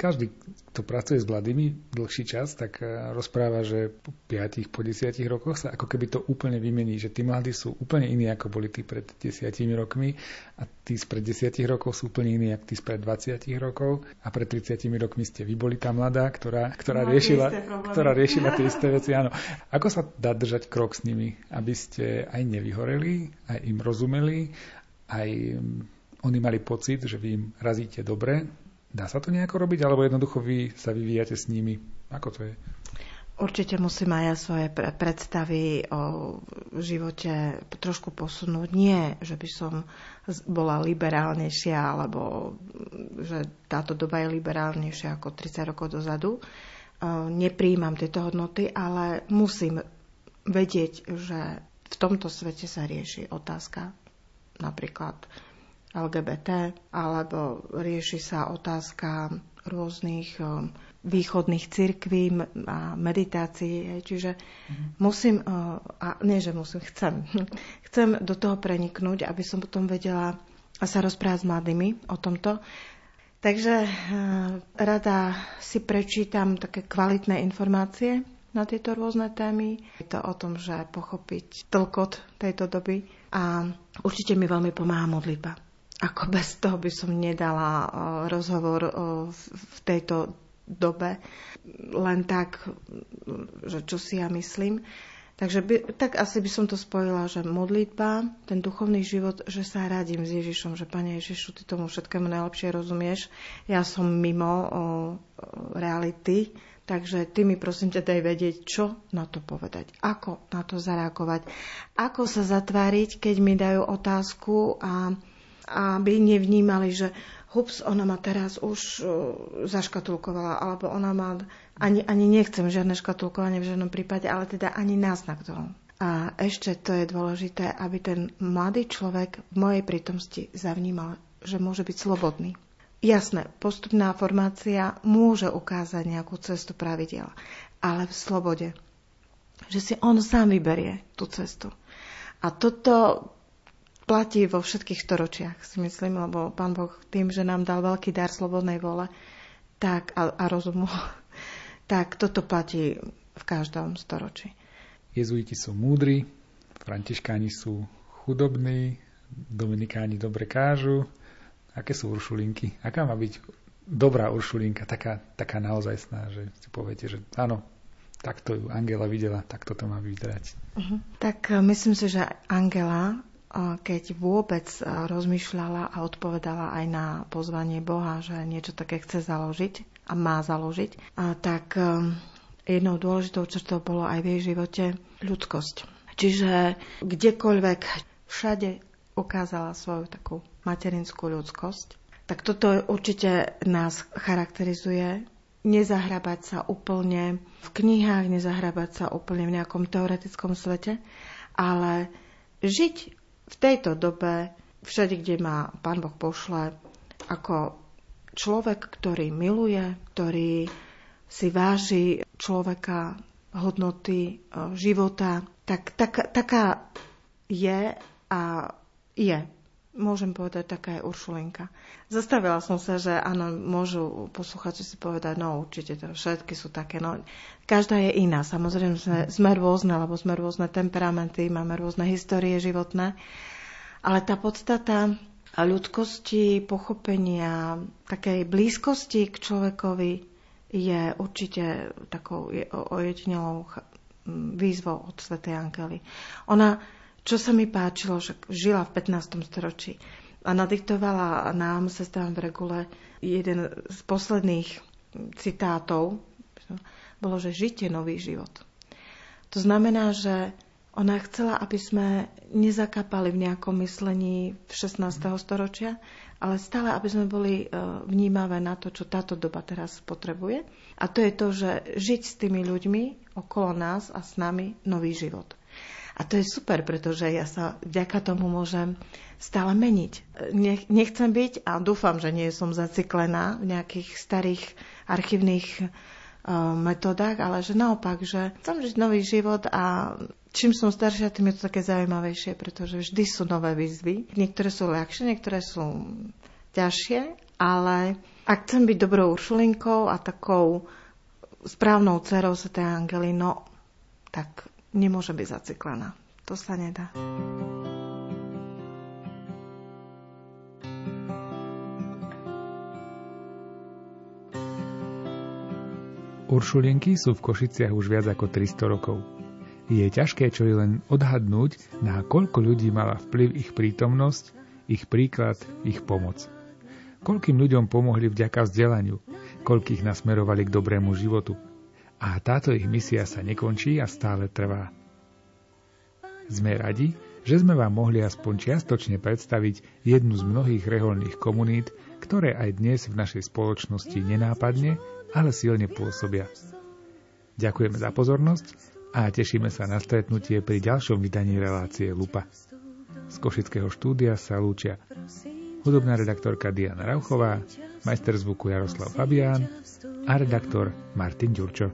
Každý, kto pracuje s mladými dlhší čas, tak eh, rozpráva, že po 5, po 10 rokoch sa ako keby to úplne vymení, že tí mladí sú úplne iní, ako boli tí pred 10 rokmi a tí spred 10 rokov sú úplne iní, ako tí spred 20 rokov a pred 30 rokmi ste vy boli tá mladá, ktorá, ktorá, riešila, ktorá riešila tie <laughs> isté veci. Áno. Ako sa dá držať krok s nimi, aby ste aj nevyhoreli, aj im rozumeli, aj mm, oni mali pocit, že vy im razíte dobre, Dá sa to nejako robiť, alebo jednoducho vy sa vyvíjate s nimi? Ako to je? Určite musím aj ja svoje pre- predstavy o živote trošku posunúť. Nie, že by som bola liberálnejšia, alebo mm, že táto doba je liberálnejšia ako 30 rokov dozadu. E, Nepríjmam tieto hodnoty, ale musím vedieť, že v tomto svete sa rieši otázka napríklad LGBT, alebo rieši sa otázka rôznych um, východných cirkví a meditácií. Čiže musím, uh, a nie, že musím, chcem, <laughs> chcem do toho preniknúť, aby som potom vedela sa rozprávať s mladými o tomto. Takže uh, rada si prečítam také kvalitné informácie na tieto rôzne témy. Je to o tom, že pochopiť tlkot tejto doby a určite mi veľmi pomáha modlitba. Ako bez toho by som nedala uh, rozhovor uh, v- tejto dobe len tak, že čo si ja myslím. Takže by, tak asi by som to spojila, že modlitba, ten duchovný život, že sa radím s Ježišom, že Pane Ježišu, Ty tomu všetkému najlepšie rozumieš. Ja som mimo o, o, reality, takže Ty mi prosím ťa daj vedieť, čo na to povedať, ako na to zareagovať, ako sa zatváriť, keď mi dajú otázku a aby nevnímali, že hups, ona ma teraz už uh, zaškatulkovala, alebo ona ma, ani, ani nechcem žiadne škatulkovanie v žiadnom prípade, ale teda ani náznak toho. A ešte to je dôležité, aby ten mladý človek v mojej prítomnosti zavnímal, že môže byť slobodný. Jasné, postupná formácia môže ukázať nejakú cestu pravidel, ale v slobode. Že si on sám vyberie tú cestu. A toto platí vo všetkých storočiach, si myslím, lebo Pán Boh tým, že nám dal veľký dar slobodnej vole tak, a, a rozumu, <laughs> tak toto platí v každom storočí. Jezuiti sú múdri, františkáni sú chudobní, dominikáni dobre kážu. Aké sú uršulinky? Aká má byť dobrá uršulinka, taká, taká naozaj sná, že si poviete, že áno, takto ju Angela videla, takto to má vyzerať. Uh-huh. Tak e, myslím si, že Angela, keď vôbec e, rozmýšľala a odpovedala aj na pozvanie Boha, že niečo také chce založiť a má založiť, tak jednou dôležitou črtou bolo aj v jej živote ľudskosť. Čiže kdekoľvek, všade ukázala svoju takú materinskú ľudskosť. Tak toto určite nás charakterizuje nezahrabať sa úplne v knihách, nezahrabať sa úplne v nejakom teoretickom svete, ale žiť v tejto dobe, všade, kde ma Pán Boh pošle, ako človek, ktorý miluje, ktorý si váži človeka, hodnoty, e, života, tak, tak taká je a je môžem povedať, taká je Uršulinka. Zastavila som sa, že áno, môžu posluchači si povedať, no určite to všetky sú také, no každá je iná. Samozrejme sme, sme rôzne, lebo sme rôzne temperamenty, máme rôzne histórie životné, ale tá podstata ľudskosti, pochopenia, takej blízkosti k človekovi je určite takou ojedinelou výzvou od Svetej Angely. Ona čo sa mi páčilo, že žila v 15. storočí a nadiktovala nám, sestrám v regule, jeden z posledných citátov, bolo, že žite nový život. To znamená, že ona chcela, aby sme nezakapali v nejakom myslení v 16. storočia, ale stále, aby sme boli e, vnímavé na to, čo táto doba teraz potrebuje. A to je to, že žiť s tými ľuďmi okolo nás a s nami nový život. A to je super, pretože ja sa vďaka tomu môžem stále meniť. Nech, nechcem byť a dúfam, že nie som zaciklená v nejakých starých archívnych uh, metodách, ale že naopak, že chcem žiť nový život a čím som staršia, tým je to také zaujímavejšie, pretože vždy sú nové výzvy. Niektoré sú ľahšie, niektoré sú ťažšie, ale ak chcem byť dobrou uršulinkou a takou správnou dcerou sa tej Angely, no tak nemôže byť zaciklená. To sa nedá. Uršulienky sú v Košiciach už viac ako 300 rokov. Je ťažké čo je len odhadnúť, na koľko ľudí mala vplyv ich prítomnosť, ich príklad, ich pomoc. Koľkým ľuďom pomohli vďaka vzdelaniu, koľkých nasmerovali k dobrému životu – a táto ich misia sa nekončí a stále trvá. Sme radi, že sme vám mohli aspoň čiastočne predstaviť jednu z mnohých reholných komunít, ktoré aj dnes v našej spoločnosti nenápadne, ale silne pôsobia. Ďakujeme za pozornosť a tešíme sa na stretnutie pri ďalšom vydaní relácie Lupa. Z Košického štúdia sa lúčia hudobná redaktorka Diana Rauchová, majster zvuku Jaroslav Fabián a redaktor Martin Ďurčo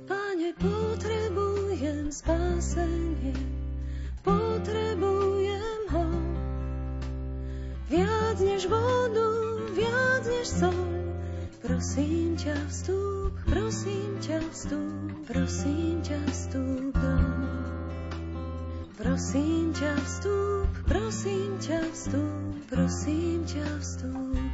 potrebujem spásenie, potrebujem ho. Viac než vodu, viac než sol. Prosím ťa vstúp, prosím ťa vstúp, prosím ťa vstúp do Prosím ťa vstúp, prosím ťa vstúp, prosím ťa vstúp.